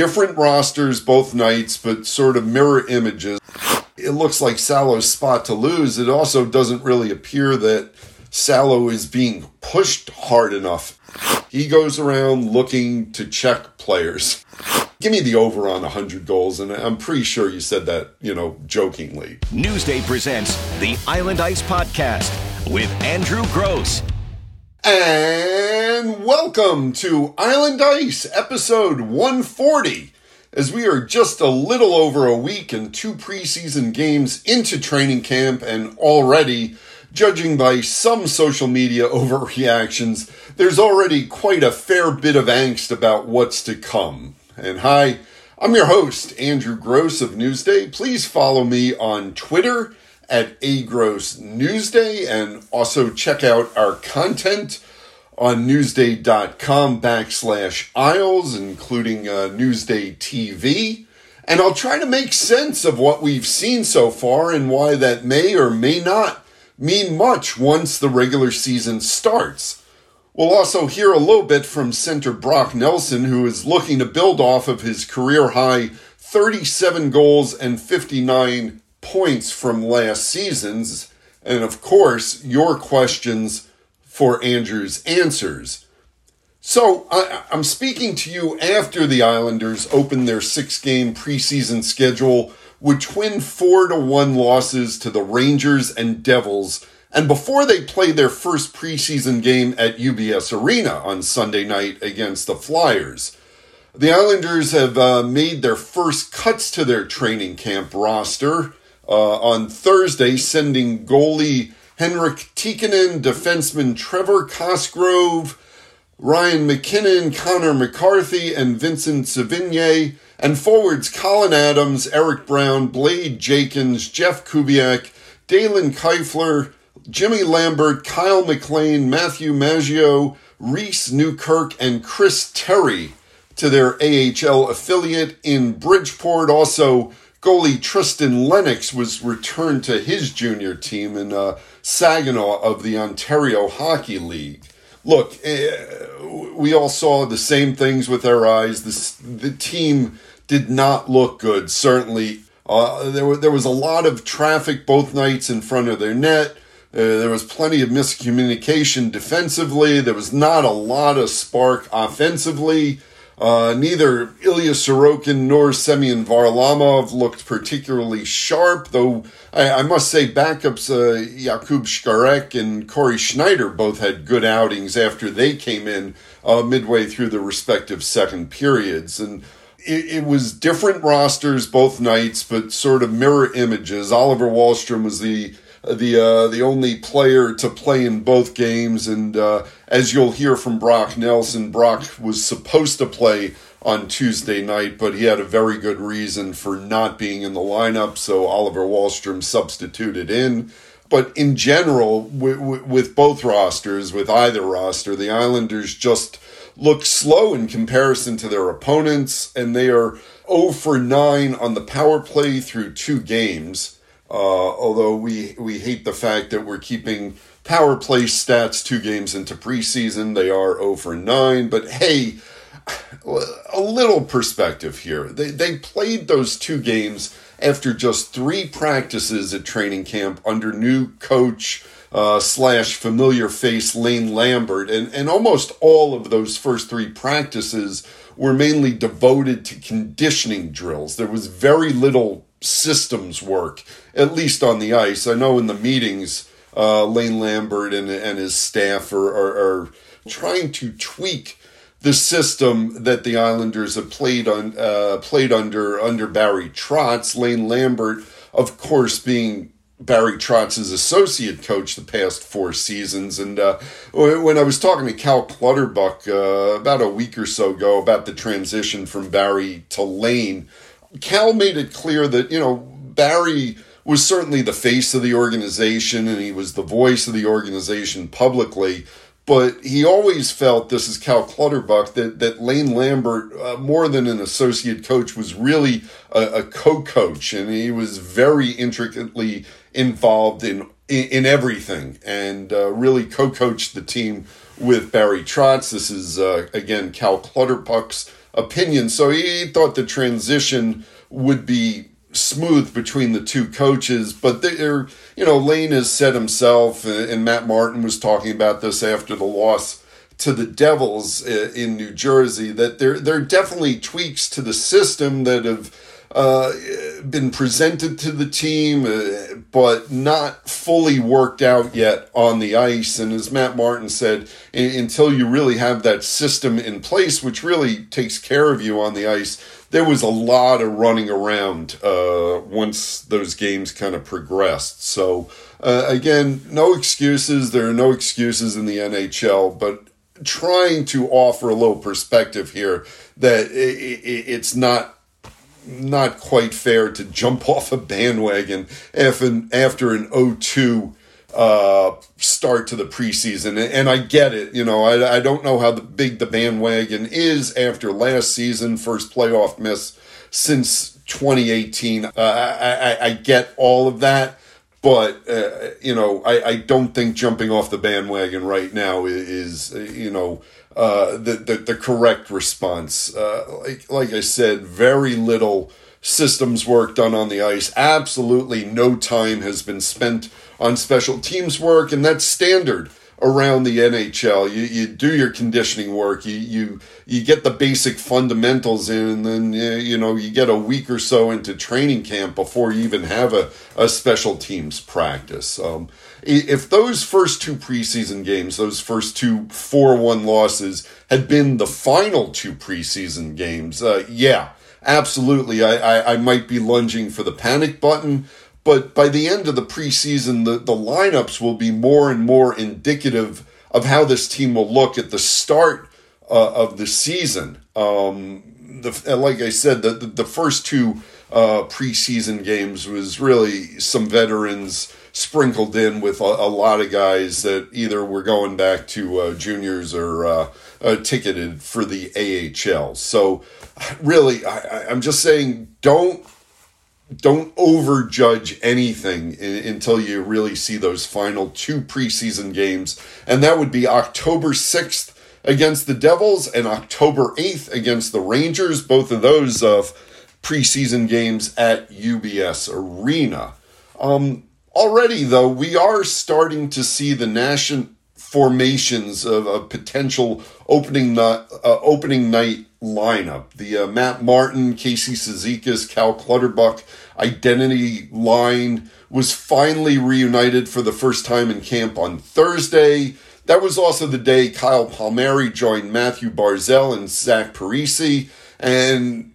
different rosters both nights, but sort of mirror images. It looks like Salo's spot to lose. It also doesn't really appear that Salo is being pushed hard enough. He goes around looking to check players. Give me the over on 100 goals, and I'm pretty sure you said that, you know, jokingly. Newsday presents the Island Ice Podcast with Andrew Gross. And welcome to Island Ice, episode 140. As we are just a little over a week and two preseason games into training camp, and already, judging by some social media overreactions, there's already quite a fair bit of angst about what's to come. And hi, I'm your host, Andrew Gross of Newsday. Please follow me on Twitter at agross newsday and also check out our content on newsday.com backslash Isles, including uh, Newsday TV. And I'll try to make sense of what we've seen so far and why that may or may not mean much once the regular season starts. We'll also hear a little bit from center Brock Nelson, who is looking to build off of his career high 37 goals and 59 points from last season's. And of course, your questions for Andrew's answers. So I, am speaking to you after the Islanders opened their six game preseason schedule with twin four to one losses to the Rangers and Devils and before they played their first preseason game at UBS Arena on Sunday night against the Flyers. The Islanders have uh, made their first cuts to their training camp roster Uh, on Thursday, sending goalie Henrik Tikkanen, defenseman Trevor Cosgrove, Ryan MacKinnon, Connor McCarthy, and Vincent Savigny, and forwards Colin Adams, Eric Brown, Blade Jenkins, Jeff Kubiak, Dalen Keifler, Jimmy Lambert, Kyle MacLean, Matthew Maggio, Reece Newkirk, and Chris Terry to their AHL affiliate in Bridgeport. Also, goalie Tristan Lennox was returned to his junior team in uh, Saginaw of the Ontario Hockey League. Look, uh, we all saw the same things with our eyes. This, the team did not look good, certainly. Uh, there, were, there was a lot of traffic both nights in front of their net. Uh, there was plenty of miscommunication defensively. There was not a lot of spark offensively. Uh, neither Ilya Sorokin nor Semyon Varlamov looked particularly sharp, though I, I must say backups uh, Jakub Skarek and Cory Schneider both had good outings after they came in uh, midway through the respective second periods. And it, it, was different rosters both nights, but sort of mirror images. Oliver Wahlstrom was the the uh, the only player to play in both games. And uh, as you'll hear from Brock Nelson, Brock was supposed to play on Tuesday night, but he had a very good reason for not being in the lineup. So Oliver Wahlstrom substituted in. But in general, with, with both rosters, with either roster, the Islanders just look slow in comparison to their opponents, and they are 0 for 9 on the power play through two games. Uh, although we we hate the fact that we're keeping power play stats two games into preseason, they are over nine. But hey, a little perspective here. They they played those two games after just three practices at training camp under new coach uh, slash familiar face Lane Lambert, and and almost all of those first three practices were mainly devoted to conditioning drills. There was very little systems work, at least on the ice. I know in the meetings, uh, Lane Lambert and, and his staff are, are, are, trying to tweak the system that the Islanders have played on uh, played under under Barry Trotz. Lane Lambert, of course, being Barry Trotz's associate coach the past four seasons. And uh, when I was talking to Cal Clutterbuck uh, about a week or so ago about the transition from Barry to Lane, Cal made it clear that, you know, Barry was certainly the face of the organization and he was the voice of the organization publicly. But he always felt, this is Cal Clutterbuck, that, that Lane Lambert, uh, more than an associate coach, was really a, a co coach. And he was very intricately involved in, in, in everything and uh, really co coached the team with Barry Trotz. This is, uh, again, Cal Clutterbuck's opinion. So he thought the transition would be smooth between the two coaches, but they're, you know, Lane has said himself, and Matt Martin was talking about this after the loss to the Devils uh, in New Jersey, that there, there are definitely tweaks to the system that have uh, been presented to the team, uh, but not fully worked out yet on the ice. And as Matt Martin said, until you really have that system in place, which really takes care of you on the ice, there was a lot of running around uh, once those games kind of progressed. So, uh, again, no excuses. There are no excuses in the NHL, but trying to offer a little perspective here that it's not not quite fair to jump off a bandwagon after an, after an 0-2 uh, start to the preseason. And I get it. You know, I, I don't know how big the bandwagon is after last season, first playoff miss since 2018. Uh, I, I, I get all of that. But, uh, you know, I, I don't think jumping off the bandwagon right now is, is you know, uh, the, the, the correct response. Uh, like like I said, very little systems work done on the ice. Absolutely no time has been spent on special teams work, and that's standard around the NHL. You you do your conditioning work. You you you get the basic fundamentals in, and then you know you get a week or so into training camp before you even have a, a special teams practice. Um, if those first two preseason games, those first two 4 1 losses, had been the final two preseason games, uh, yeah, absolutely. I, I, I might be lunging for the panic button. But by the end of the preseason, the, the lineups will be more and more indicative of how this team will look at the start uh, of the season. Um, the, like I said, the, the, first two uh, preseason games was really some veterans sprinkled in with a, a, lot of guys that either were going back to uh, juniors or uh, uh, ticketed for the AHL. So, really, I, I'm just saying, don't don't overjudge anything in, until you really see those final two preseason games, and that would be October sixth against the Devils and October eighth against the Rangers. Both of those of preseason games at UBS Arena. Um, Already, though, we are starting to see the national formations of a potential opening uh, opening night lineup. The uh, Matt Martin, Casey Cizikas, Cal Clutterbuck identity line was finally reunited for the first time in camp on Thursday. That was also the day Kyle Palmieri joined Matthew Barzal and Zach Parise. And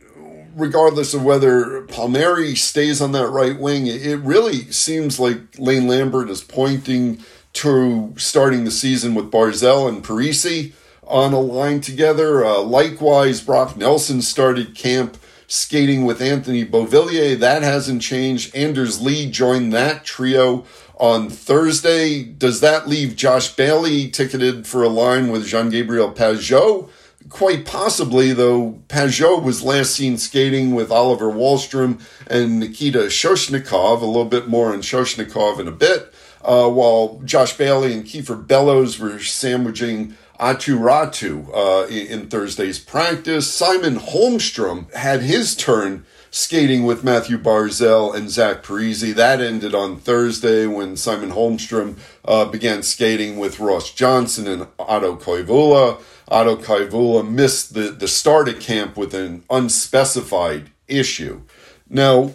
regardless of whether Palmieri stays on that right wing, it really seems like Lane Lambert is pointing to starting the season with Barzal and Parise on a line together. Uh, likewise, Brock Nelson started camp skating with Anthony Beauvillier. That hasn't changed. Anders Lee joined that trio on Thursday. Does that leave Josh Bailey ticketed for a line with Jean Gabriel Pageau? Quite possibly, though, Pageau was last seen skating with Oliver Wahlstrom and Nikita Soshnikov, a little bit more on Soshnikov in a bit, uh, while Josh Bailey and Kiefer Bellows were sandwiching Aatu Räty uh, in, in Thursday's practice. Simon Holmstrom had his turn skating with Matthew Barzal and Zach Parise. That ended on Thursday when Simon Holmstrom uh, began skating with Ross Johnston and Otto Koivula. Otto Koivula missed the, the start at camp with an unspecified issue. Now,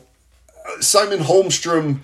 Simon Holmstrom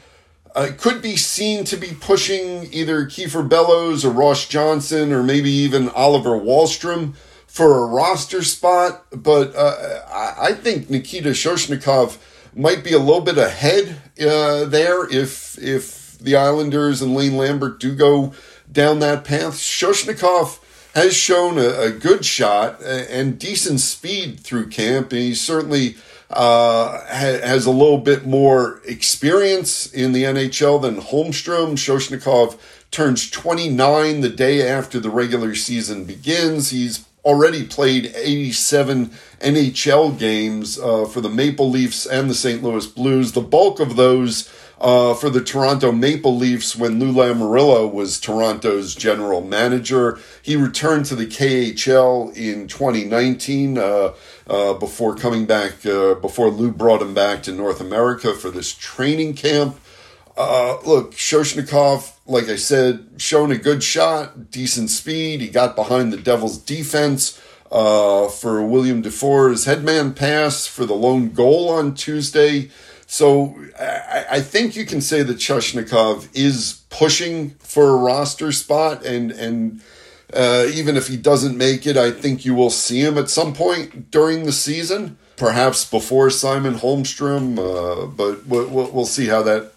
uh, could be seen to be pushing either Kiefer Bellows or Ross Johnston or maybe even Oliver Wahlstrom for a roster spot, but uh, I think Nikita Soshnikov might be a little bit ahead uh, there if if the Islanders and Lane Lambert do go down that path. Soshnikov has shown a, a good shot and decent speed through camp, and he certainly uh, ha- has a little bit more experience in the NHL than Holmstrom. Soshnikov turns 29 the day after the regular season begins. He's already played 87 NHL games uh, for the Maple Leafs and the St. Louis Blues. The bulk of those uh, for the Toronto Maple Leafs when Lou Lamoriello was Toronto's general manager. He returned to the KHL in 2019 uh, uh, before coming back, uh, before Lou brought him back to North America for this training camp. Uh, look, Soshnikov, like I said, shown a good shot, decent speed. He got behind the Devils' defense uh, for William Dufour's headman pass for the lone goal on Tuesday. So I, I think you can say that Soshnikov is pushing for a roster spot, and and uh, even if he doesn't make it, I think you will see him at some point during the season, perhaps before Simon Holmstrom. Uh, but we'll, we'll see how that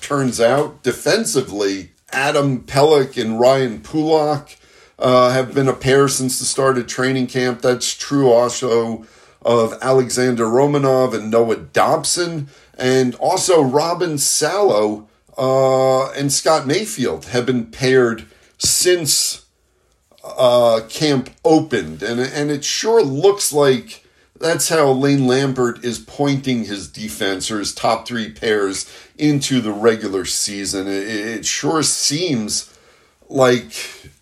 turns out. Defensively, Adam Pelech and Ryan Pulock uh, have been a pair since the start of training camp. That's true also of Alexander Romanov and Noah Dobson. And also, Robin Salo uh, and Scott Mayfield have been paired since uh, camp opened. And, and it sure looks like that's how Lane Lambert is pointing his defense or his top three pairs into the regular season. It, it sure seems like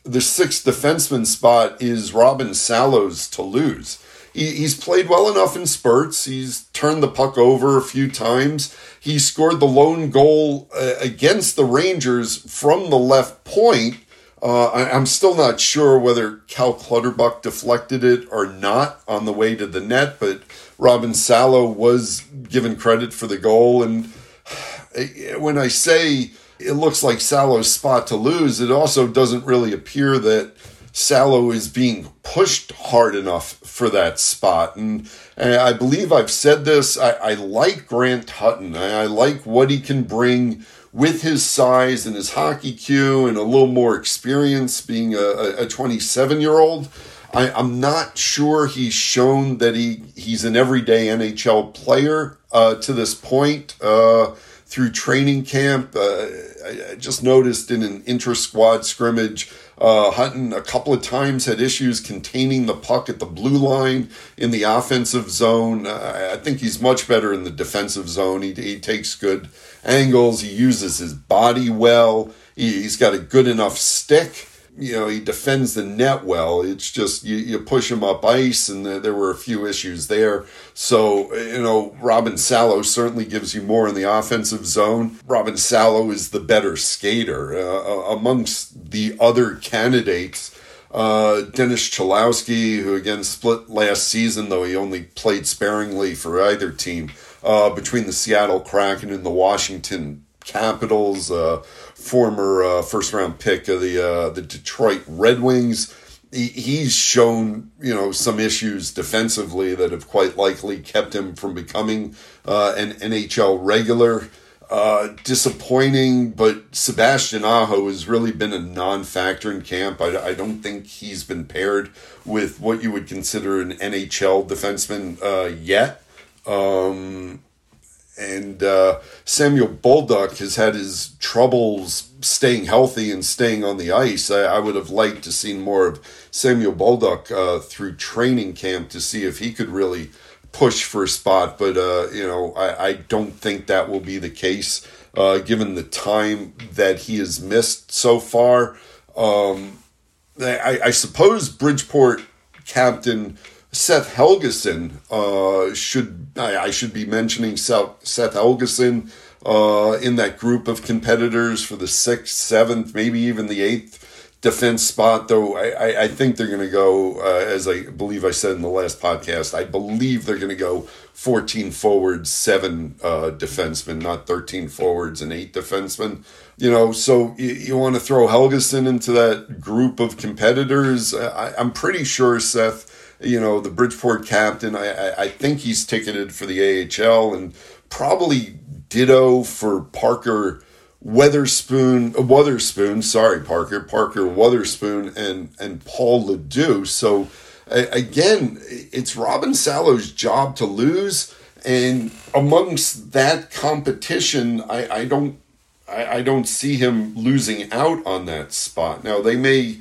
the sixth defenseman spot is Robin Salo's to lose he, he's played well enough in spurts. He's turned the puck over a few times. He scored the lone goal uh, against the Rangers from the left point. Uh, I, am still not sure whether Cal Clutterbuck deflected it or not on the way to the net, but Robin Salo was given credit for the goal. And when I say it looks like Salo's spot to lose, it also doesn't really appear that Salo is being pushed hard enough for that spot. And, and I believe I've said this. I, I like Grant Hutton. I, I, like what he can bring with his size and his hockey cue and a little more experience being a 27 year old. I'm not sure he's shown that he, he's an everyday NHL player uh, to this point uh, through training camp. Uh, I, I just noticed in an inter squad scrimmage uh, Hutton a couple of times had issues containing the puck at the blue line in the offensive zone. Uh, I think he's much better in the defensive zone. He, he takes good angles. He uses his body well. He, he's got a good enough stick you know, he defends the net well. It's just you, you push him up ice, and the, there were a few issues there. So, you know, Robin Salo certainly gives you more in the offensive zone. Robin Salo is the better skater. Uh, amongst the other candidates, uh, Dennis Cholowski, who again split last season, though he only played sparingly for either team, uh, between the Seattle Kraken and the Washington Capitals. Uh, former uh, first round pick of the uh, the Detroit Red Wings. He, he's shown you know some issues defensively that have quite likely kept him from becoming uh, an NHL regular. Uh, disappointing, but Sebastian Aho has really been a non-factor in camp. I, I don't think he's been paired with what you would consider an NHL defenseman uh, yet. Um, and uh, Samuel Bolduc has had his troubles staying healthy and staying on the ice. I, I would have liked to see more of Samuel Bolduc uh, through training camp to see if he could really push for a spot, but uh, you know I, I don't think that will be the case uh, given the time that he has missed so far. Um, I, I suppose Bridgeport captain Seth Helgeson uh, should I, I, should be mentioning Seth, Seth Helgeson uh, in that group of competitors for the sixth, seventh, maybe even the eighth defense spot. Though I, I think they're going to go uh, as I believe I said in the last podcast. I believe they're going to go fourteen forwards, seven uh, defensemen, not thirteen forwards and eight defensemen. You know, so you, you want to throw Helgeson into that group of competitors. I, I'm pretty sure Seth you know, the Bridgeport captain. I, I, think he's ticketed for the AHL and probably ditto for Parker Weatherspoon, uh, Wotherspoon, sorry, Parker, Parker Weatherspoon and, and Paul LaDue. So again, it's Robin Salo's job to lose. And amongst that competition, I, I don't I, I don't see him losing out on that spot. Now they may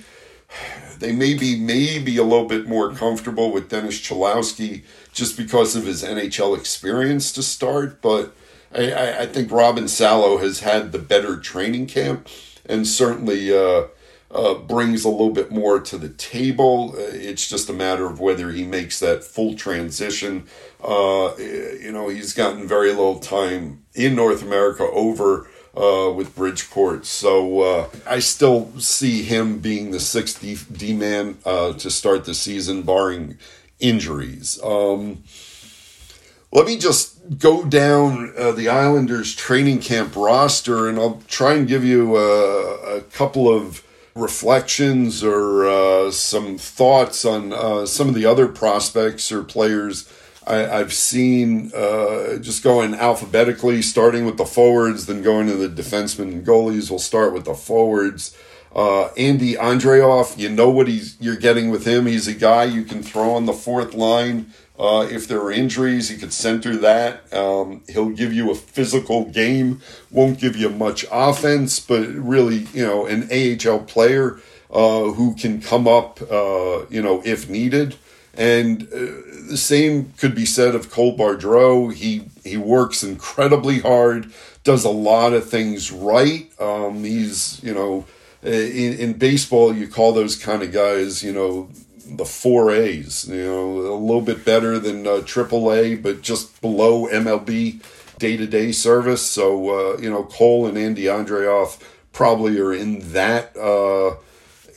they may be maybe a little bit more comfortable with Dennis Cholowski just because of his NHL experience to start. But I, I think Robin Salo has had the better training camp and certainly uh, uh, brings a little bit more to the table. Uh, it's just a matter of whether he makes that full transition. Uh, you know, he's gotten very little time in North America over uh, with Bridgeport. So uh, I still see him being the sixth D, D man uh, to start the season, barring injuries. Um, let me just go down uh, the Islanders training camp roster and I'll try and give you a, a couple of reflections or uh, some thoughts on uh, some of the other prospects or players I, have seen uh, just going alphabetically, starting with the forwards, then going to the defensemen and goalies. We'll start with the forwards. Uh, Andy Andreoff, you know what he's you're getting with him. He's a guy you can throw on the fourth line. Uh, if there are injuries, he could center that. Um, he'll give you a physical game, won't give you much offense, but really, you know, an AHL player uh, who can come up, uh, you know, if needed. And uh, the same could be said of Cole Bardreau. He he works incredibly hard, does a lot of things right. Um, he's you know in, in baseball you call those kind of guys you know the four A's. You know a little bit better than uh, Triple A, but just below MLB day to day service. So uh, you know Cole and Andy Andreoff probably are in that. Uh,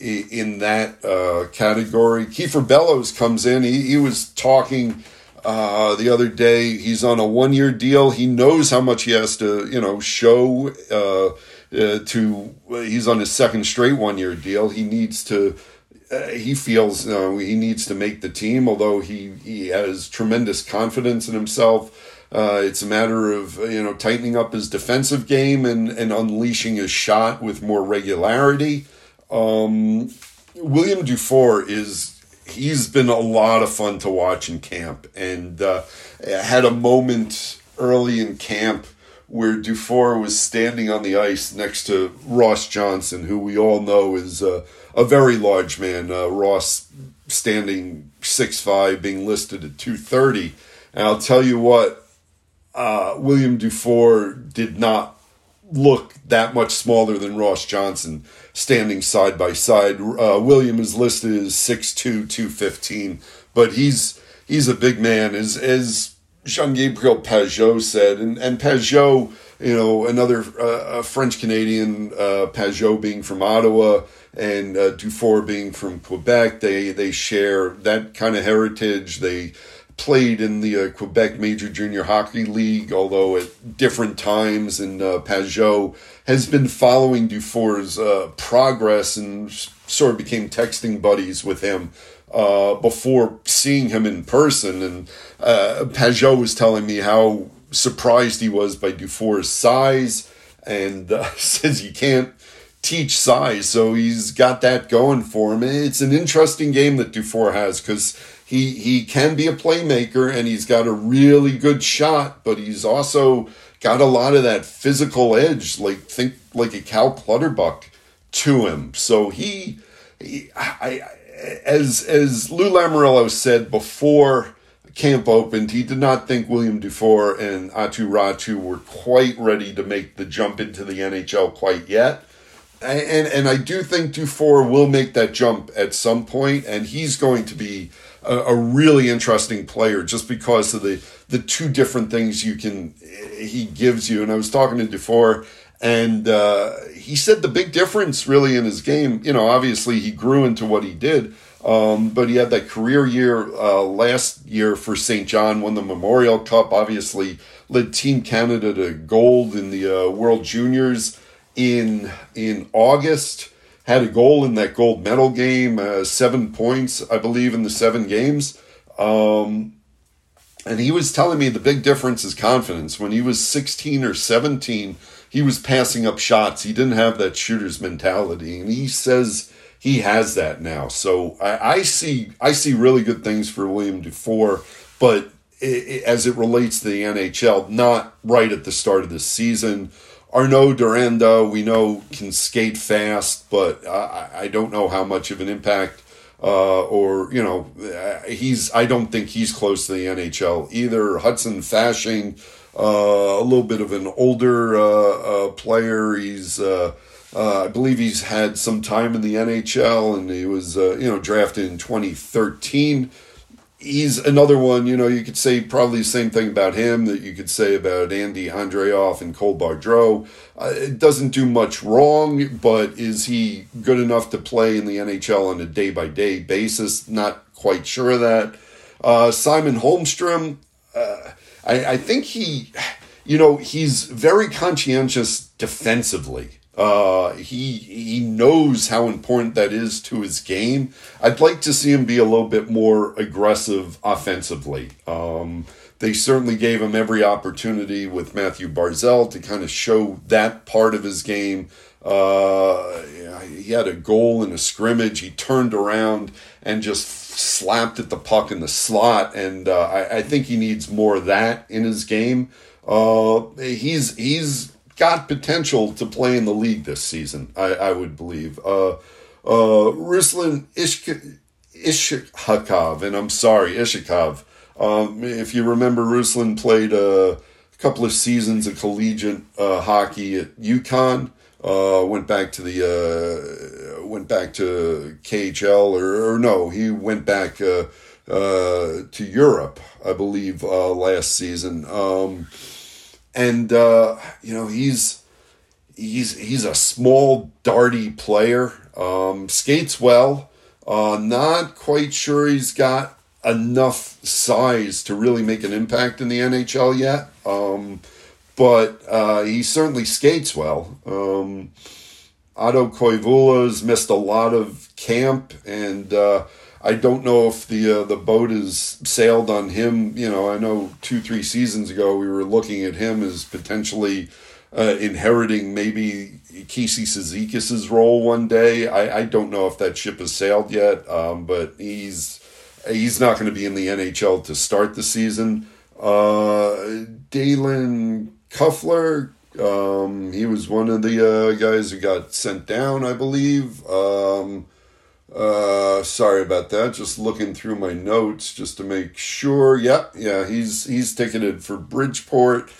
in that uh, category. Kiefer Bellows comes in. He, he was talking uh, the other day. He's on a one year deal. He knows how much he has to, you know, show uh, uh to. He's on his second straight one year deal. He needs to. Uh, he feels he needs to make the team, although he, he has tremendous confidence in himself. Uh, it's a matter of you know tightening up his defensive game and, and unleashing his shot with more regularity. Um, William Dufour is he's been a lot of fun to watch in camp, and uh, had a moment early in camp where Dufour was standing on the ice next to Ross Johnston, who we all know is a very large man. Uh, Ross standing six five, being listed at two thirty, and I'll tell you what, uh, William Dufour did not look that much smaller than Ross Johnston standing side by side. Uh, William is listed as 6'2", 215, but he's he's a big man, as as Jean Gabriel Pageau said, and and Pageau, you know, another uh, French Canadian, uh, Pageau being from Ottawa and uh, Dufour being from Quebec, they they share that kind of heritage. They played in the uh, Quebec Major Junior Hockey League, although at different times. And uh, Pageau has been following Dufour's uh, progress and sort of became texting buddies with him uh, before seeing him in person. And uh, Pageau was telling me how surprised he was by Dufour's size and uh, says you can't teach size. So he's got that going for him. It's an interesting game that Dufour has because he he can be a playmaker and he's got a really good shot, but he's also got a lot of that physical edge, like think like a Cal Clutterbuck to him. So he, he I, as as Lou Lamoriello said before camp opened, he did not think William Dufour and Aatu Räty were quite ready to make the jump into the NHL quite yet. And and I do think Dufour will make that jump at some point, and he's going to be a, a, really interesting player just because of the the two different things you can he gives you. And I was talking to Dufour, and uh, he said the big difference really in his game. You know, obviously he grew into what he did. Um, but he had that career year uh, last year for Saint John, won the Memorial Cup, obviously led Team Canada to gold in the uh, World Juniors in in August had a goal in that gold medal game, uh, seven points, I believe, in the seven games. Um, and he was telling me the big difference is confidence. When he was 16 or 17, he was passing up shots. He didn't have that shooter's mentality. And he says he has that now. So I, I see I see really good things for William Dufour, but it, it, as it relates to the NHL, not right at the start of the season. Arnaud Durandeau, we know, can skate fast, but I, I don't know how much of an impact uh, or you know, uh, he's. I don't think he's close to the NHL either. Hudson Fasching, uh, a little bit of an older uh, uh, player. He's. Uh, I believe he's had some time in the NHL, and he was, you know, drafted in 2013 he's another one, you know, you could say probably the same thing about him that you could say about Andy Andreoff and Cole Bardreau. Uh, it doesn't do much wrong, but is he good enough to play in the NHL on a day by day basis? Not quite sure of that. Uh, Simon Holmstrom, uh, I, I think he, you know, he's very conscientious defensively. Uh, he he knows how important that is to his game. I'd like to see him be a little bit more aggressive offensively. Um, they certainly gave him every opportunity with Matthew Barzal to kind of show that part of his game. Uh, he had a goal in a scrimmage. He turned around and just slapped at the puck in the slot, and uh, I, I, think he needs more of that in his game. Uh, he's he's got potential to play in the league this season. I, I would believe. Uh, uh, Ruslan Ishk- Ishakov, and I'm sorry, Ishakov. Um, if you remember, Ruslan played a couple of seasons of collegiate uh, hockey at UConn. Uh, went back to the uh, went back to KHL or, or no, he went back uh, uh, to Europe, I believe, uh, last season. Um, and uh, you know he's he's he's a small, darty player. Um, skates well. Uh, not quite sure he's got enough size to really make an impact in the NHL yet. Um, but uh, he certainly skates well. Um, Otto Koivula's missed a lot of camp, and uh, I don't know if the uh, the boat has sailed on him. You know, I know two three seasons ago we were looking at him as potentially uh, inheriting maybe Casey Cizikas' role one day. I, I don't know if that ship has sailed yet, um, but he's he's not going to be in the NHL to start the season. Uh, Dalen Kuffler, um, he was one of the uh, guys who got sent down, I believe. Um, uh, sorry about that. Just looking through my notes just to make sure. Yep, yeah, he's he's ticketed for Bridgeport.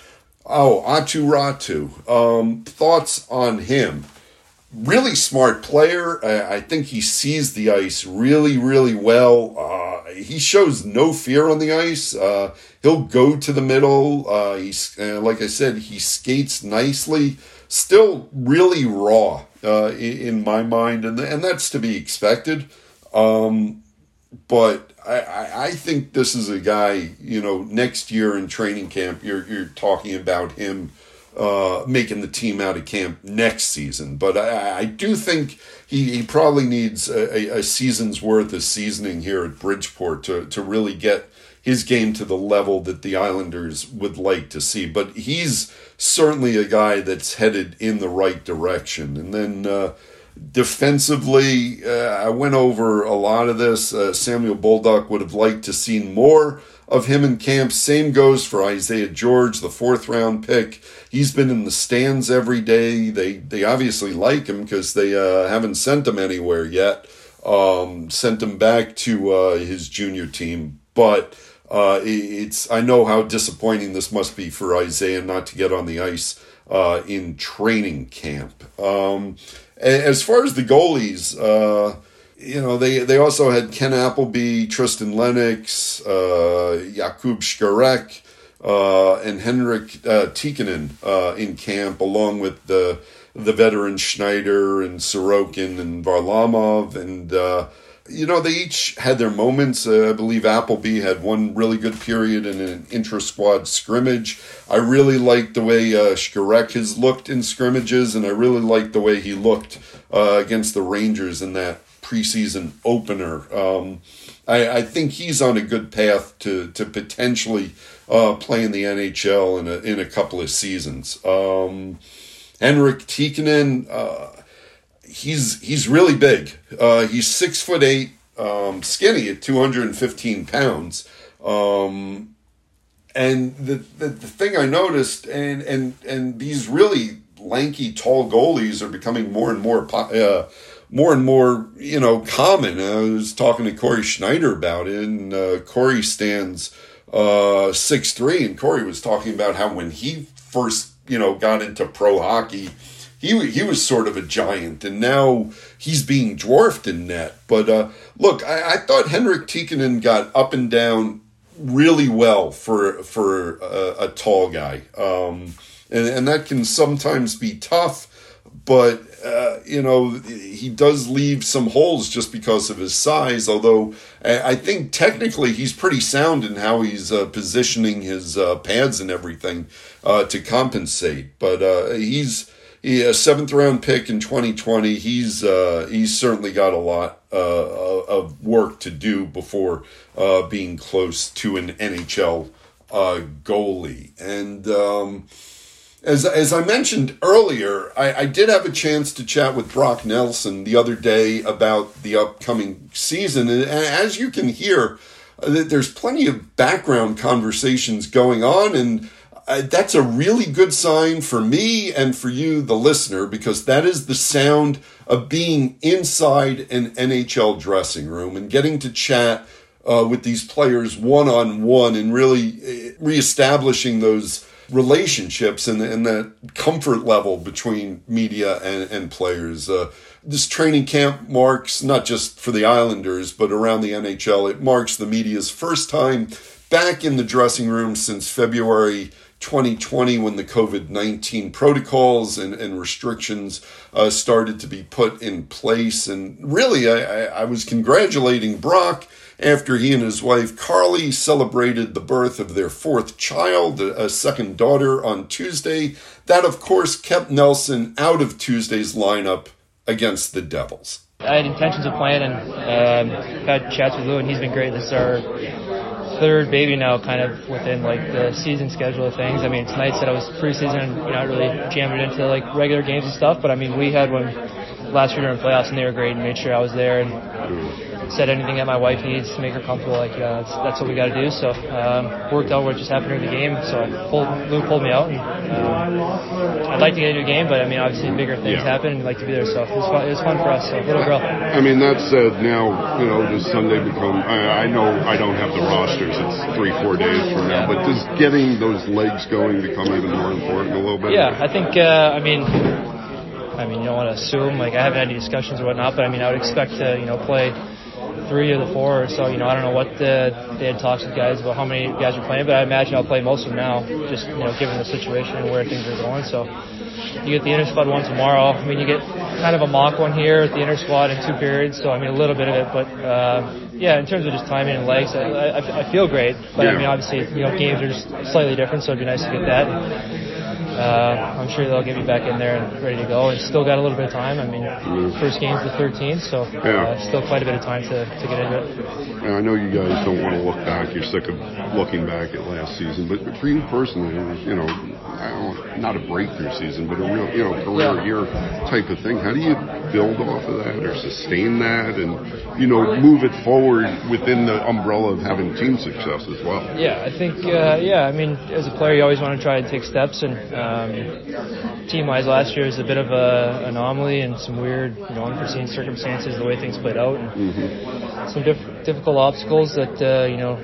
Oh, Aatu Räty. Um, thoughts on him? Really smart player. I, I, think he sees the ice really, really well. Uh, he shows no fear on the ice. Uh, he'll go to the middle. Uh, he's uh, like I said, he skates nicely. Still really raw uh, in, my mind, and and that's to be expected. Um, but I, I think this is a guy, you know, next year in training camp, you're you're talking about him uh, making the team out of camp next season. But I, I do think he, he probably needs a, a, season's worth of seasoning here at Bridgeport to, to really get his game to the level that the Islanders would like to see. But he's certainly a guy that's headed in the right direction. And then uh, defensively, uh, I went over a lot of this. Uh, Samuel Bolduc would have liked to seen more of him in camp. Same goes for Isaiah George, the fourth round pick. He's been in the stands every day. They they obviously like him because they uh, haven't sent him anywhere yet. Um, sent him back to uh, his junior team, but uh, it's I know how disappointing this must be for Isaiah not to get on the ice uh, in training camp. Um, as far as the goalies, uh, you know they they also had Ken Appleby, Tristan Lennox, uh, Jakub Skarek, uh, and Henrik uh, Tikkanen uh, in camp, along with the the veteran Schneider and Sorokin and Varlamov and you know, they each had their moments. Uh, I believe Appleby had one really good period in an intra squad scrimmage. I really liked the way uh, Skarek has looked in scrimmages, and I really liked the way he looked uh, against the Rangers in that preseason opener. Um, I, I, think he's on a good path to to potentially uh, play in the NHL in a in a couple of seasons. Um, Henrik Tikkanen uh, he's he's really big. Uh, he's six foot eight, um, skinny at two hundred and fifteen pounds. Um, and the, the the thing I noticed, and and and these really lanky, tall goalies are becoming more and more uh, more and more, you know, common. I was talking to Cory Schneider about it, and uh, Cory stands uh, six three, and Cory was talking about how when he first, you know, got into pro hockey, he he was sort of a giant, and now he's being dwarfed in net. But uh, look, I, I thought Henrik Tikkanen got up and down really well for for a, a tall guy, um, and and that can sometimes be tough. But uh, you know, he does leave some holes just because of his size. Although I think technically he's pretty sound in how he's uh, positioning his uh, pads and everything uh, to compensate. But uh, he's he, a seventh round pick in 2020. He's uh, he's certainly got a lot of work to do before being close to an NHL goalie. And um, as as I mentioned earlier, I, I, did have a chance to chat with Brock Nelson the other day about the upcoming season, and, as you can hear, uh, there's plenty of background conversations going on, and uh, that's a really good sign for me and for you, the listener, because that is the sound of being inside an NHL dressing room and getting to chat uh, with these players one on one and really uh, reestablishing those relationships and, and that comfort level between media and, and players. Uh, this training camp marks not just for the Islanders, but around the NHL, it marks the media's first time back in the dressing room since February 2020 when the COVID 19 protocols and, and restrictions uh, started to be put in place. And really, I, I, was congratulating Brock after he and his wife Carly celebrated the birth of their fourth child, a second daughter, on Tuesday. That, of course, kept Nelson out of Tuesday's lineup against the Devils. I had intentions of playing and um, had chats with Lou, and he's been great. This is our third baby now, kind of within like the season schedule of things. I mean, tonight said I was preseason, you know, not really jammed it into like regular games and stuff. But I mean, we had one last year during playoffs, and they were great, and made sure I was there and said anything that my wife needs to make her comfortable. Like uh, that's, that's what we got to do. So um, worked out what just happened during the game. So pulled, Lou pulled me out. And, um, I'd like to get into a game, but I mean obviously bigger things yeah. happen. and I'd like to be there. So it was fun. It was fun for us. So little girl. I mean that said, now you know does Sunday become? I, I know I don't have the rosters. It's three four days from now, but does getting those legs going become even more important a little bit? Yeah, I think. Uh, I mean. I mean, you don't want to assume. Like, I haven't had any discussions or whatnot, but I mean, I would expect to, you know, play three of the four. So you know, I don't know what the, they had talks with guys about how many guys are playing, but I imagine I'll play most of them now, just you know, given the situation and where things are going. So you get the inter squad one tomorrow. I mean, you get kind of a mock one here at the inter squad in two periods. So I mean, a little bit of it, but uh, yeah, in terms of just timing and legs, I, I, I feel great. But yeah. I mean, obviously, you know, games are just slightly different, so it'd be nice to get that uh, I'm sure they'll get me back in there and ready to go. And still got a little bit of time. I mean, first game's the 13th, so uh, still quite a bit of time to, to get into it. I know you guys don't want to look back. You're sick of looking back at last season, but for you personally, you know, not a breakthrough season, but a real, you know, career yeah. year type of thing. How do you build off of that or sustain that and, you know, move it forward within the umbrella of having team success as well? Yeah, I think, uh, yeah, I mean, as a player, you always want to try and take steps and, um, team-wise, last year was a bit of an anomaly and some weird, you know, unforeseen circumstances, the way things played out, and mm-hmm. some diff- difficult obstacles that uh, you know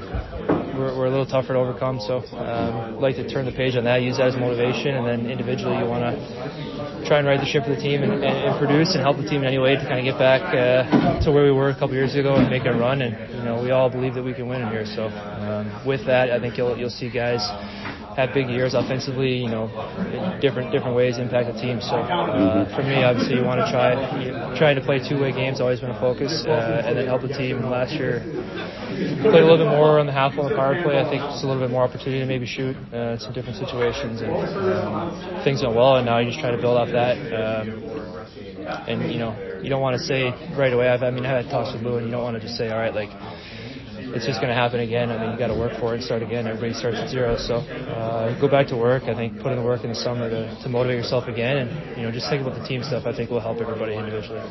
were, were, a little tougher to overcome. So, um, like to turn the page on that, use that as motivation, and then individually, you want to try and ride the ship of the team and, and, and, produce and help the team in any way to kind of get back uh, to where we were a couple years ago and make a run. And you know, we all believe that we can win in here. So, um, with that, I think you'll you'll see guys have big years offensively, you know, in different different ways impact the team. So uh, for me, obviously, you want to try trying to play two way games always been a focus, uh, and then help the team. And last year, played a little bit more on the half on the power play. I think just a little bit more opportunity to maybe shoot uh, some different situations, and um, things went well. And now you just try to build off that. Um, and you know, you don't want to say right away. I've, I mean, I had talks with Lou, and you don't want to just say, all right, like it's just going to happen again. I mean, you got to work for it and start again. Everybody starts at zero. So uh, go back to work. I think put in the work in the summer to, to motivate yourself again, and you know just think about the team stuff. I think will help everybody individually.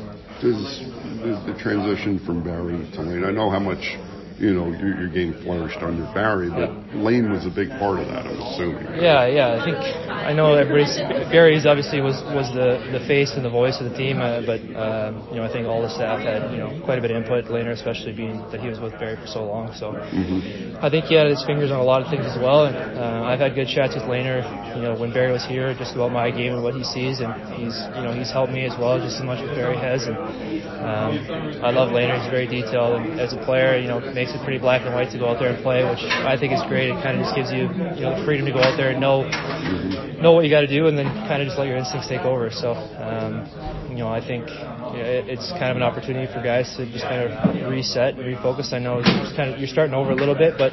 Does, does the transition from Barry to Lane? I know how much you know your, your game flourished under Barry, but. Lane was a big part of that. I'm assuming. Yeah, yeah. I think I know everybody's Barry's obviously was was the the face and the voice of the team, uh, but um, you know I think all the staff had you know quite a bit of input. Lane, especially being that he was with Barry for so long, so mm-hmm. I think he had his fingers on a lot of things as well. And uh, I've had good chats with Lane. You know when Barry was here, just about my game and what he sees, and he's you know he's helped me as well, just as much as Barry has. And um, I love Lane. He's very detailed, and as a player, you know makes it pretty black and white to go out there and play, which I think is great. It kind of just gives you you know the freedom to go out there and know know what you got to do, and then kind of just let your instincts take over. So um, you know I think it's kind of an opportunity for guys to just kind of reset and refocus. I know it's kind of you're starting over a little bit, but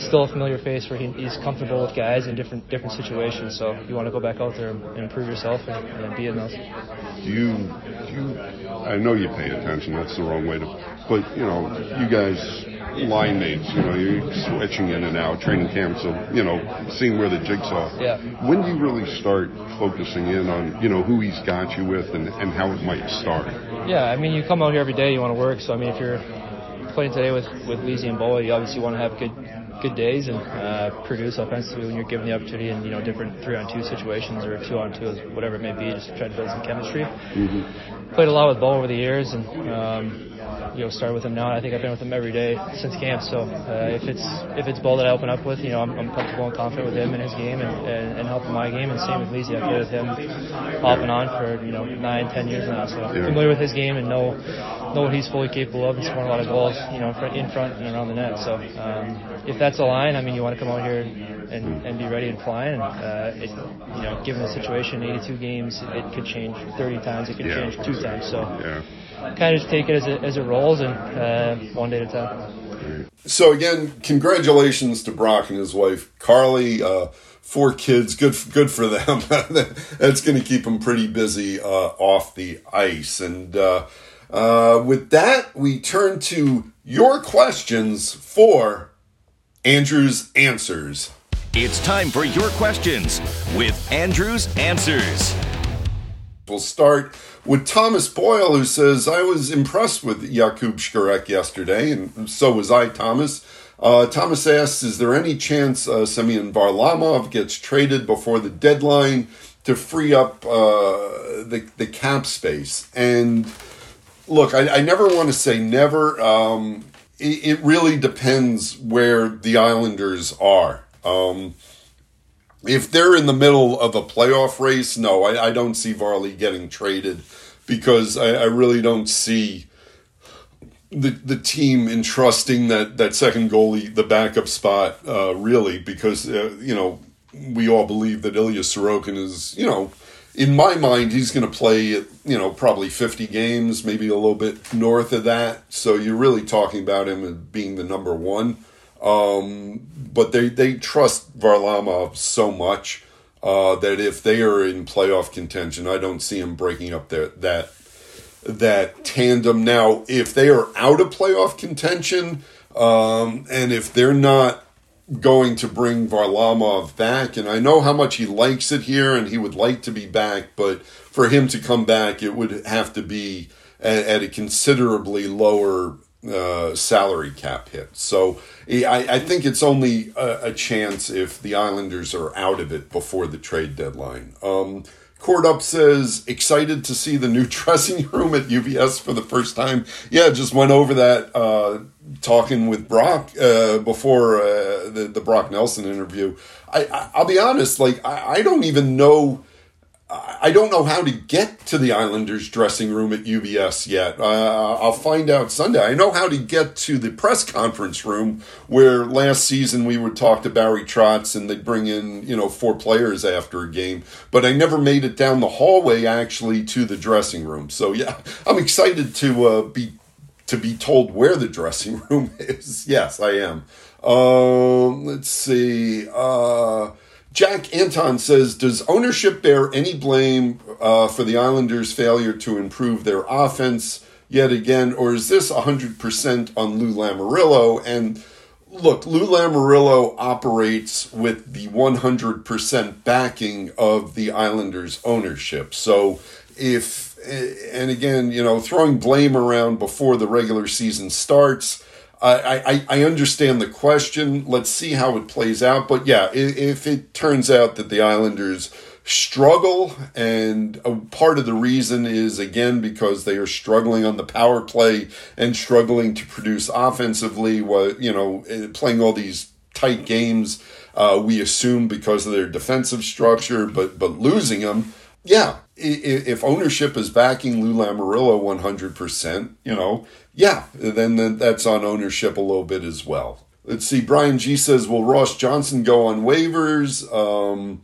still a familiar face where he, he's comfortable with guys in different different situations. So you want to go back out there and, improve yourself and, and be in those. Do you, do you? I know you pay attention. That's the wrong way to. But you know, you guys line mates. You know, you're switching in and out, training camps, so you know, seeing where the jigsaw. Yeah. When do you really start focusing in on you know who he's got you with and, and how it might start? Yeah, I mean, you come out here every day, you want to work. So I mean, if you're playing today with with Leasy and Bo, you obviously want to have good good days and uh, produce offensively when you're given the opportunity in you know different three on two situations or two on two, whatever it may be, just try to build some chemistry. Mm-hmm. Played a lot with Bo over the years, and um, you know, start with him now. I think I've been with him every day since camp. So uh, if it's if it's Bo that I open up with, you know, I'm, I'm comfortable and confident with him and his game and, and, and helping my game. And same with Leasy. I've played with him off and on for you know nine, ten years now. So yeah. familiar with his game and know know what he's fully capable of and scoring a lot of goals, you know, in front and around the net. So um, if that's a line, I mean, you want to come out here and, and be ready and fly. And uh, it, you know, given the situation, 82 games, it could change 30 times. It could yeah. change two times. So. Yeah kind of just take it as it, as it rolls and uh, one day at a time. So again, congratulations to Brock and his wife Carly. Uh, four kids, good good for them. That's going to keep them pretty busy uh, off the ice. And uh, uh, with that, we turn to your questions for Andrew's answers. It's time for your questions with Andrew's answers. We'll start with Thomas Boyle, who says, I was impressed with Jakub Skarek yesterday, and so was I, Thomas. Uh, Thomas asks, is there any chance uh, Semyon Varlamov gets traded before the deadline to free up uh, the, the cap space? And look, I, I never want to say never. Um, it, it, really depends where the Islanders are. Um, if they're in the middle of a playoff race, no, I, I don't see Varley getting traded because I, I, really don't see the the team entrusting that that second goalie the backup spot uh, really because uh, you know we all believe that Ilya Sorokin is you know in my mind he's going to play you know probably 50 games maybe a little bit north of that. So you're really talking about him being the number one um, but they, they trust Varlamov so much uh, that if they are in playoff contention, I don't see him breaking up their, that that tandem. Now, if they are out of playoff contention, um, and if they're not going to bring Varlamov back, and I know how much he likes it here, and he would like to be back, but for him to come back, it would have to be at, at a considerably lower uh, salary cap hit. So I, I think it's only a, a, chance if the Islanders are out of it before the trade deadline. Um, Cord Up says, excited to see the new dressing room at UBS for the first time. Yeah, just went over that uh, talking with Brock uh, before uh, the, the Brock Nelson interview. I, I, will be honest, like, I, I don't even know I don't know how to get to the Islanders dressing room at UBS yet. Uh, I'll find out Sunday. I know how to get to the press conference room where last season we would talk to Barry Trotz and they'd bring in, you know, four players after a game, but I never made it down the hallway actually to the dressing room. So yeah, I'm excited to uh, be to be told where the dressing room is. Yes, I am. Um, let's see. Uh, Jack Anton says, does ownership bear any blame uh, for the Islanders' failure to improve their offense yet again, or is this 100% on Lou Lamoriello? And look, Lou Lamoriello operates with the 100% backing of the Islanders' ownership. So if, and again, you know, throwing blame around before the regular season starts, I, I, I understand the question. Let's see how it plays out. But yeah, if, if it turns out that the Islanders struggle, and part of the reason is again because they are struggling on the power play and struggling to produce offensively. What you know, eh, playing all these tight games, uh, we assume because of their defensive structure, but but losing them. Yeah, if ownership is backing Lou Lamoriello 100%, you know, yeah, then that's on ownership a little bit as well. Let's see. Brian G says, "Will Ross Johnston go on waivers?" Um,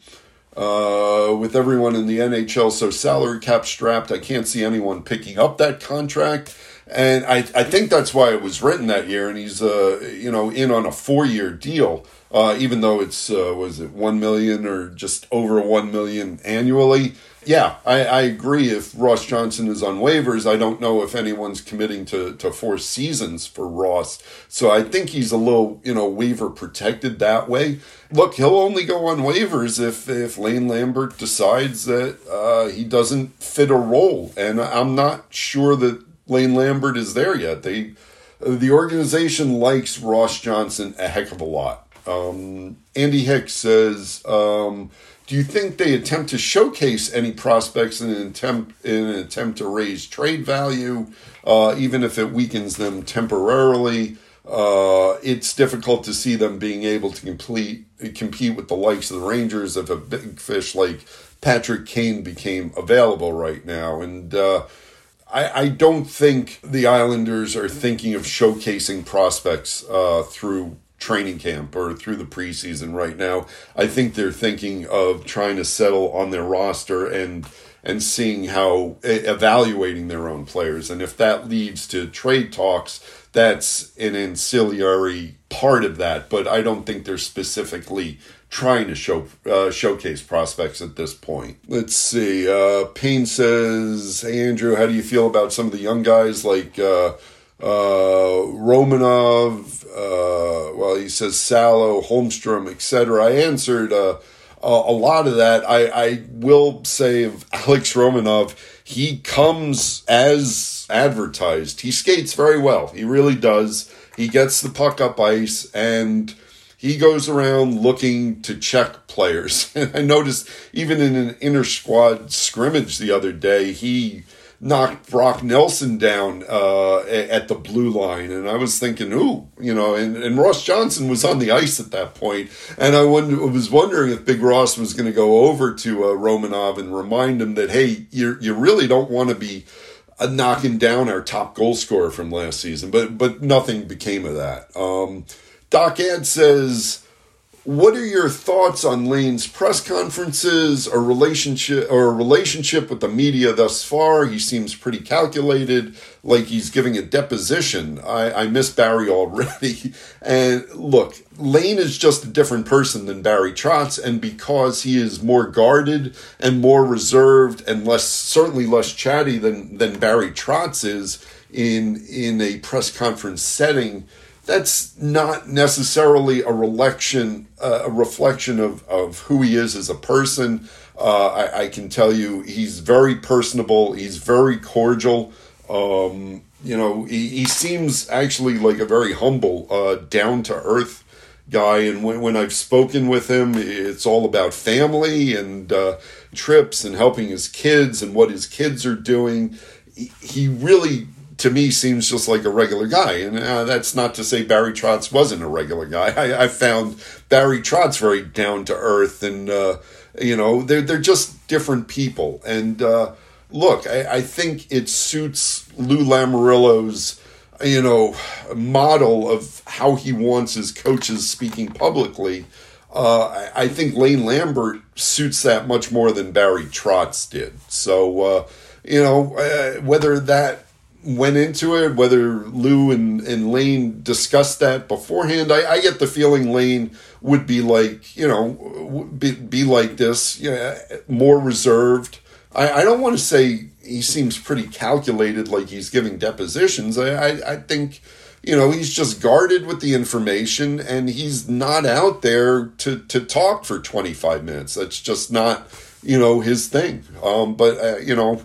uh, with everyone in the NHL so salary cap strapped, I can't see anyone picking up that contract. And I, I think that's why it was written that year. And he's, uh, you know, in on a four year deal, uh, even though it's, uh, was it one million or just over one million annually yeah, I, I agree. If Ross Johnston is on waivers, I don't know if anyone's committing to, to four seasons for Ross. So I think he's a little, you know, waiver protected that way. Look, he'll only go on waivers if, if Lane Lambert decides that uh, he doesn't fit a role. And I'm not sure that Lane Lambert is there yet. They, the organization likes Ross Johnston a heck of a lot. Um, Andy Hicks says, um, do you think they attempt to showcase any prospects in an attempt in an attempt to raise trade value, uh, even if it weakens them temporarily? Uh, it's difficult to see them being able to complete compete with the likes of the Rangers if a big fish like Patrick Kane became available right now. And uh, I, I, don't think the Islanders are thinking of showcasing prospects uh, through training camp or through the preseason right now. I think they're thinking of trying to settle on their roster and and seeing how evaluating their own players and if that leads to trade talks that's an ancillary part of that but I don't think they're specifically trying to show uh, showcase prospects at this point. Let's see. Uh, Payne says, "Hey Andrew, how do you feel about some of the young guys like uh, Romanov, uh, well, he says Salo, Holmstrom, etc. I answered uh, a, lot of that. I, I will say of Alex Romanov, he comes as advertised. He skates very well. He really does. He gets the puck up ice and he goes around looking to check players. I noticed even in an inter squad scrimmage the other day, he knocked Brock Nelson down uh, at the blue line, and I was thinking, ooh, you know, and, and Ross Johnston was on the ice at that point, and I wonder, was wondering if Big Ross was going to go over to uh, Romanov and remind him that hey, you you really don't want to be uh, knocking down our top goal scorer from last season, but but nothing became of that. Um, Doc Ed says what are your thoughts on Lane's press conferences or relationship or relationship with the media thus far? He seems pretty calculated, like he's giving a deposition. I, I miss Barry already. And look, Lane is just a different person than Barry Trotz, and because he is more guarded and more reserved and less certainly less chatty than than Barry Trotz is in in a press conference setting that's not necessarily a reflection uh, a reflection of, of who he is as a person. Uh, I, I, can tell you he's very personable. He's very cordial. Um, you know, he, he, seems actually like a very humble, uh, down to earth guy. And when, when I've spoken with him, it's all about family and uh, trips and helping his kids and what his kids are doing. He, he really to me seems just like a regular guy. And uh, that's not to say Barry Trotz wasn't a regular guy. I, I found Barry Trotz very down to earth, and uh, you know they're they're just different people. And uh, look, I, I, think it suits Lou Lamoriello's you know model of how he wants his coaches speaking publicly. Uh, I, I, think Lane Lambert suits that much more than Barry Trotz did. So, uh, you know, uh, whether that went into it, whether Lou and, and Lane discussed that beforehand. I, I get the feeling Lane would be like, you know, be, be like this, you know, more reserved. I, I don't want to say he seems pretty calculated, like he's giving depositions. I, I, I think, you know, he's just guarded with the information and he's not out there to, to talk for 25 minutes. That's just not, you know, his thing. Um, but, uh, you know,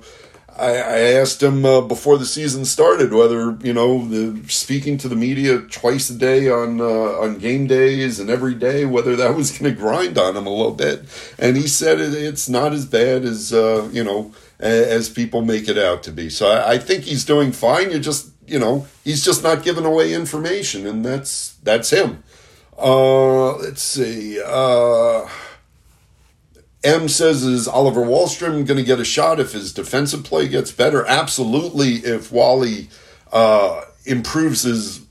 I, I asked him uh, before the season started whether you know the, speaking to the media twice a day on uh, on game days and every day whether that was going to grind on him a little bit, and he said it, it's not as bad as uh, you know as people make it out to be. So I, I think he's doing fine. You just you know he's just not giving away information, and that's that's him. Uh, let's see. M says, is Oliver Wahlstrom going to get a shot if his defensive play gets better? Absolutely. If Wally uh, improves his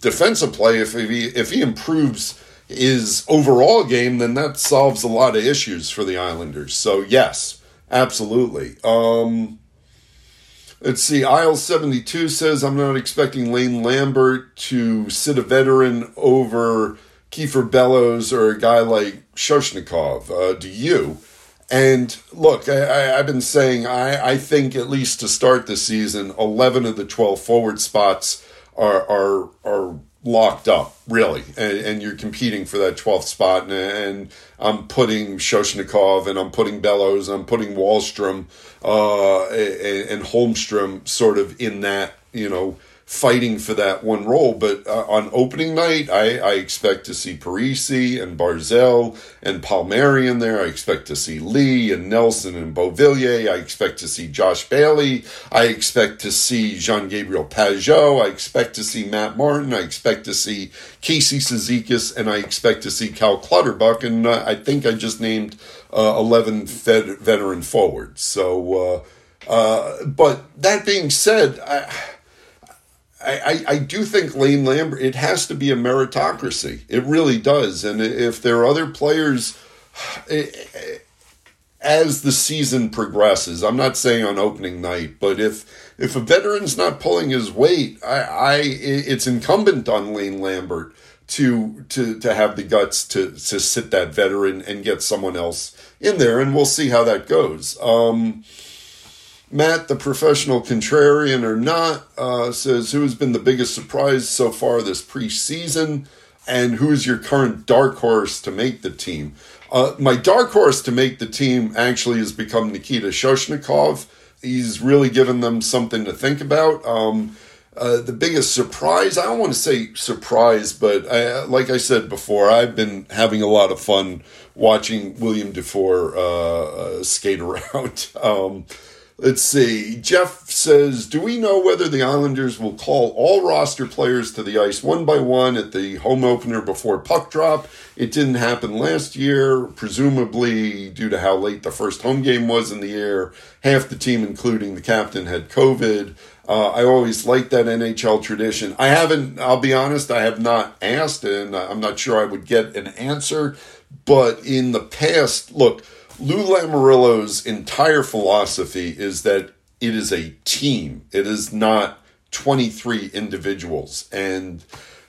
defensive play, if he if he improves his overall game, then that solves a lot of issues for the Islanders. So yes, absolutely. Um, let's see. Isle seventy two says, I'm not expecting Lane Lambert to sit a veteran over Kiefer Bellows or a guy like Soshnikov. Uh, do you? And look, I, have been saying I, I think at least to start the season, eleven of the twelve forward spots are are are locked up, really, and, and you're competing for that twelfth spot. And, and, I'm putting Soshnikov, and I'm putting Bellows, and I'm putting Wahlstrom, uh, and, and Holmstrom, sort of in that you know fighting for that one role. But uh, on opening night, I, I, expect to see Parise and Barzal and Palmieri in there. I expect to see Lee and Nelson and Beauvillier. I expect to see Josh Bailey. I expect to see Jean Gabriel Pageau. I expect to see Matt Martin. I expect to see Casey Cizikas. And I expect to see Cal Clutterbuck. And uh, I think I just named uh, 11 fed- veteran forwards. So, uh, uh, but that being said, I I, I, do think Lane Lambert, it has to be a meritocracy. It really does. And if there are other players, as the season progresses, I'm not saying on opening night, but if if a veteran's not pulling his weight, I, I it's incumbent on Lane Lambert to to to have the guts to to sit that veteran and get someone else in there, and we'll see how that goes. Um, Matt, the professional contrarian or not, uh, says who has been the biggest surprise so far this preseason, and who is your current dark horse to make the team? Uh, my dark horse to make the team actually has become Nikita Soshnikov. He's really given them something to think about. Um, uh, the biggest surprise, I don't want to say surprise, but I, like I said before, I've been having a lot of fun watching William Dufour uh, uh, skate around. um, Let's see. Jeff says, "Do we know whether the Islanders will call all roster players to the ice one by one at the home opener before puck drop? It didn't happen last year, presumably due to how late the first home game was in the year. Half the team, including the captain, had COVID. Uh, I always liked that NHL tradition. I haven't. I'll be honest. I have not asked, and I'm not sure I would get an answer. But in the past, look." Lou Lamoriello's entire philosophy is that it is a team. It is not 23 individuals. And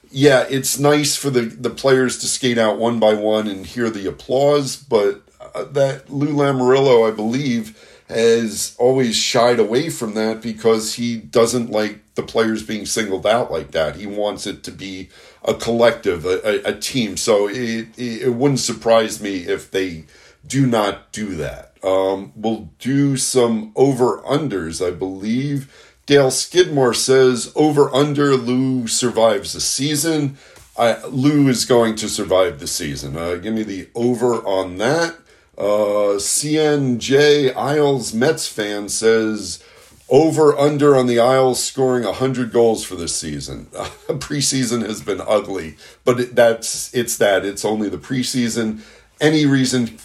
yeah, it's nice for the, the players to skate out one by one and hear the applause, but uh, that Lou Lamoriello, I believe, has always shied away from that because he doesn't like the players being singled out like that. He wants it to be a collective, a, a, a team. So it, it, it wouldn't surprise me if they do not do that. Um, we'll do some over unders, I believe. Dale Skidmore says over under Lou survives the season. I, Lou is going to survive the season. Uh, give me the over on that. Uh, CNJ Isles Mets fan says over under on the Isles scoring 100 goals for this season. Preseason has been ugly, but it, that's it's that. It's only the preseason. Any reason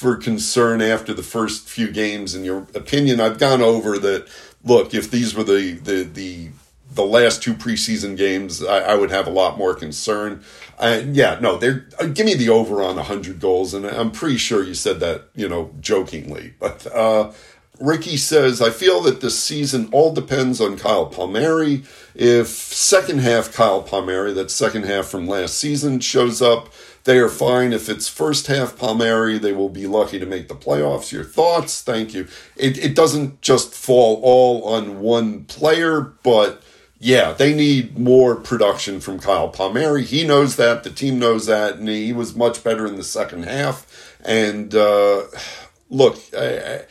for concern after the first few games in your opinion i've gone over that look if these were the the the, the last two preseason games I, I would have a lot more concern uh, yeah no they're uh, give me the over on 100 goals and i'm pretty sure you said that you know jokingly but uh Ricky says, I feel that this season all depends on Kyle Palmieri. If second half Kyle Palmieri, that second half from last season, shows up, they are fine. If it's first half Palmieri, they will be lucky to make the playoffs. Your thoughts? Thank you. It, it doesn't just fall all on one player, but yeah, they need more production from Kyle Palmieri. He knows that. The team knows that. And he was much better in the second half. And uh, look, I,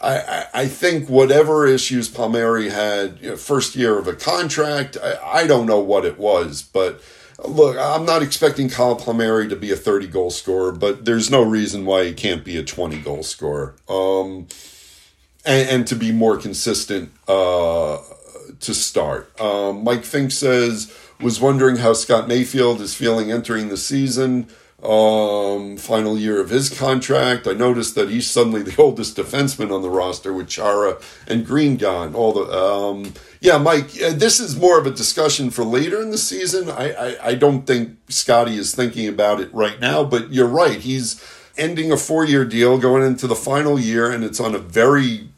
I, I think whatever issues Palmieri had, you know, first year of a contract, I, I don't know what it was, but look, I'm not expecting Kyle Palmieri to be a 30 goal scorer, but there's no reason why he can't be a 20 goal scorer. Um, and, and to be more consistent uh, to start. Um, Mike Fink says, was wondering how Scott Mayfield is feeling entering the season um, final year of his contract. I noticed that he's suddenly the oldest defenseman on the roster with Chara and Green gone. All the um, yeah, Mike. Uh, this is more of a discussion for later in the season. I, I I don't think Scotty is thinking about it right now, but you're right. He's ending a four year deal, going into the final year, and it's on a very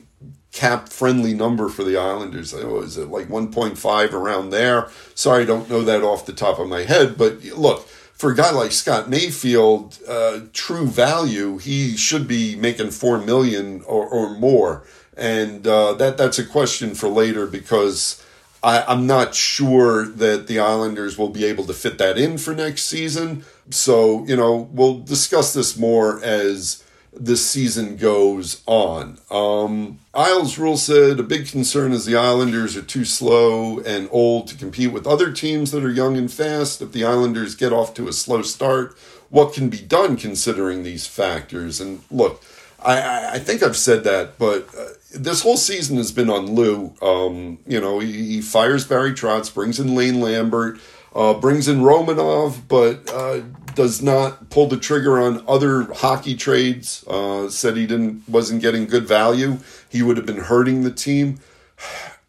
cap friendly number for the Islanders. Oh, is it like 1.5 around there? Sorry, I don't know that off the top of my head, but look for a guy like Scott Mayfield, uh, true value, he should be making four million or, or more, and uh, that that's a question for later because I, I'm not sure that the Islanders will be able to fit that in for next season. So you know we'll discuss this more as this season goes on. Um, Isles Rule said a big concern is the Islanders are too slow and old to compete with other teams that are young and fast. If the Islanders get off to a slow start, what can be done considering these factors? And look, I, I think I've said that, but uh, this whole season has been on Lou. Um, you know, he, he, fires Barry Trotz, brings in Lane Lambert, uh, brings in Romanov, but uh, does not pull the trigger on other hockey trades. Uh, said he didn't wasn't getting good value. He would have been hurting the team.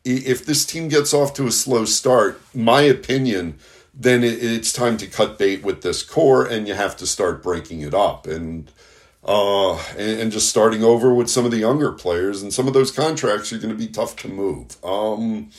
If this team gets off to a slow start, my opinion, then it's time to cut bait with this core, and you have to start breaking it up and. Uh, and, and, just starting over with some of the younger players, and some of those contracts are going to be tough to move. Um,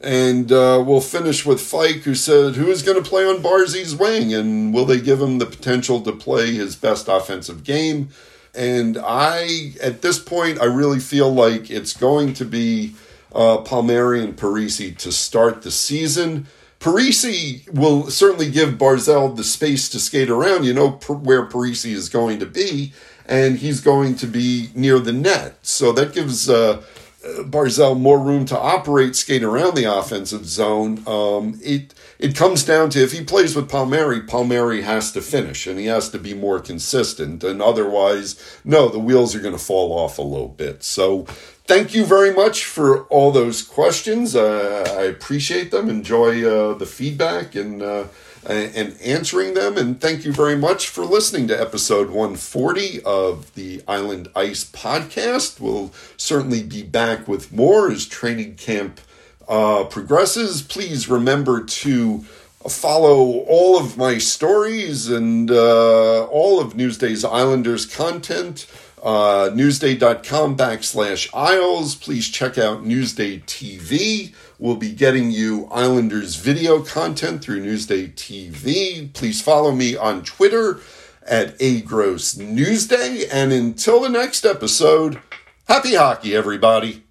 and uh, we'll finish with Fike, who said, Who is going to play on Barzy's wing? And will they give him the potential to play his best offensive game? And I, at this point, I really feel like it's going to be uh, Palmieri and Parise to start the season. Parise will certainly give Barzal the space to skate around. You know where Parise is going to be, and he's going to be near the net. So that gives uh, Barzal more room to operate, skate around the offensive zone. Um, it it comes down to if he plays with Palmieri, Palmieri has to finish and he has to be more consistent. And otherwise, no, the wheels are going to fall off a little bit. So, thank you very much for all those questions. Uh, I appreciate them. Enjoy uh, the feedback and. Uh, and answering them. And thank you very much for listening to episode 140 of the Island Ice podcast. We'll certainly be back with more as training camp uh, progresses. Please remember to follow all of my stories and uh, all of Newsday's Islanders content uh, newsday.com backslash Isles. Please check out Newsday TV. We'll be getting you Islanders video content through Newsday TV. Please follow me on Twitter at A Gross Newsday. And until the next episode, happy hockey, everybody.